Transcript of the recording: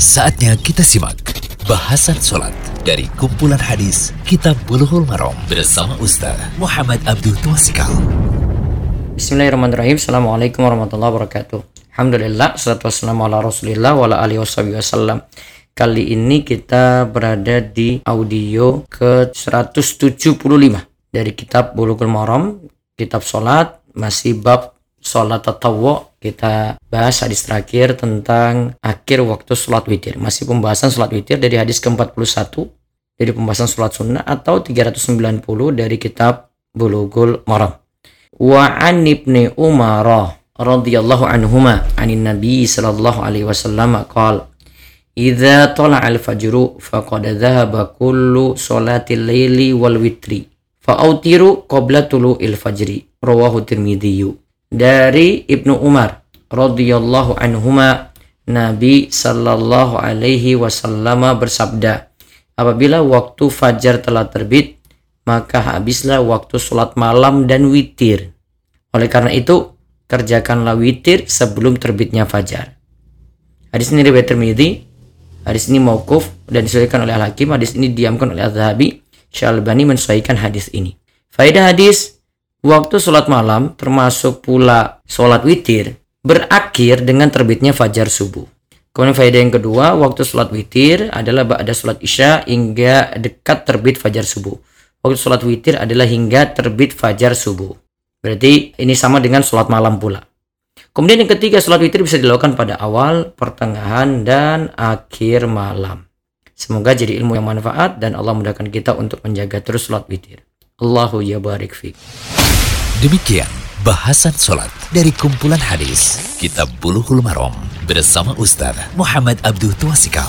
Saatnya kita simak bahasan sholat dari kumpulan hadis Kitab Bulughul Maram bersama Ustaz Muhammad Abdul Tuasikal. Bismillahirrahmanirrahim. Assalamualaikum warahmatullahi wabarakatuh. Alhamdulillah, salatu wassalamu ala rasulillah wa ala alihi wasallam. Kali ini kita berada di audio ke 175 dari kitab Bulughul Maram, kitab sholat, masih bab sholat tatawu kita bahas hadis terakhir tentang akhir waktu sholat witir. Masih pembahasan sholat witir dari hadis ke-41 dari pembahasan sholat sunnah atau 390 dari kitab Bulughul Maram. Wa an ibni Umar radhiyallahu anhuma anin nabi sallallahu alaihi wasallam qala Idza tala al-fajru faqad dhahaba kullu salatil laili wal witri fa autiru qabla tulu'il fajri. Rawahu tirmidzi dari Ibnu Umar radhiyallahu anhuma Nabi sallallahu alaihi wasallam bersabda apabila waktu fajar telah terbit maka habislah waktu sholat malam dan witir. Oleh karena itu kerjakanlah witir sebelum terbitnya fajar. Hadis ini riwayat Tirmidzi hadis ini mauquf dan disesuaikan oleh Al-Hakim hadis ini diamkan oleh Al-Zahabi. Syalbani menyesuaikan hadis ini. Faedah hadis Waktu sholat malam termasuk pula sholat witir berakhir dengan terbitnya fajar subuh. Kemudian faedah yang kedua, waktu sholat witir adalah ada sholat isya hingga dekat terbit fajar subuh. Waktu sholat witir adalah hingga terbit fajar subuh. Berarti ini sama dengan sholat malam pula. Kemudian yang ketiga, sholat witir bisa dilakukan pada awal, pertengahan, dan akhir malam. Semoga jadi ilmu yang manfaat dan Allah mudahkan kita untuk menjaga terus sholat witir. Allahu ya barik fiqh. Demikian bahasan sholat dari kumpulan hadis Kitab Bulughul Maram bersama Ustaz Muhammad Abdul Tuasikal.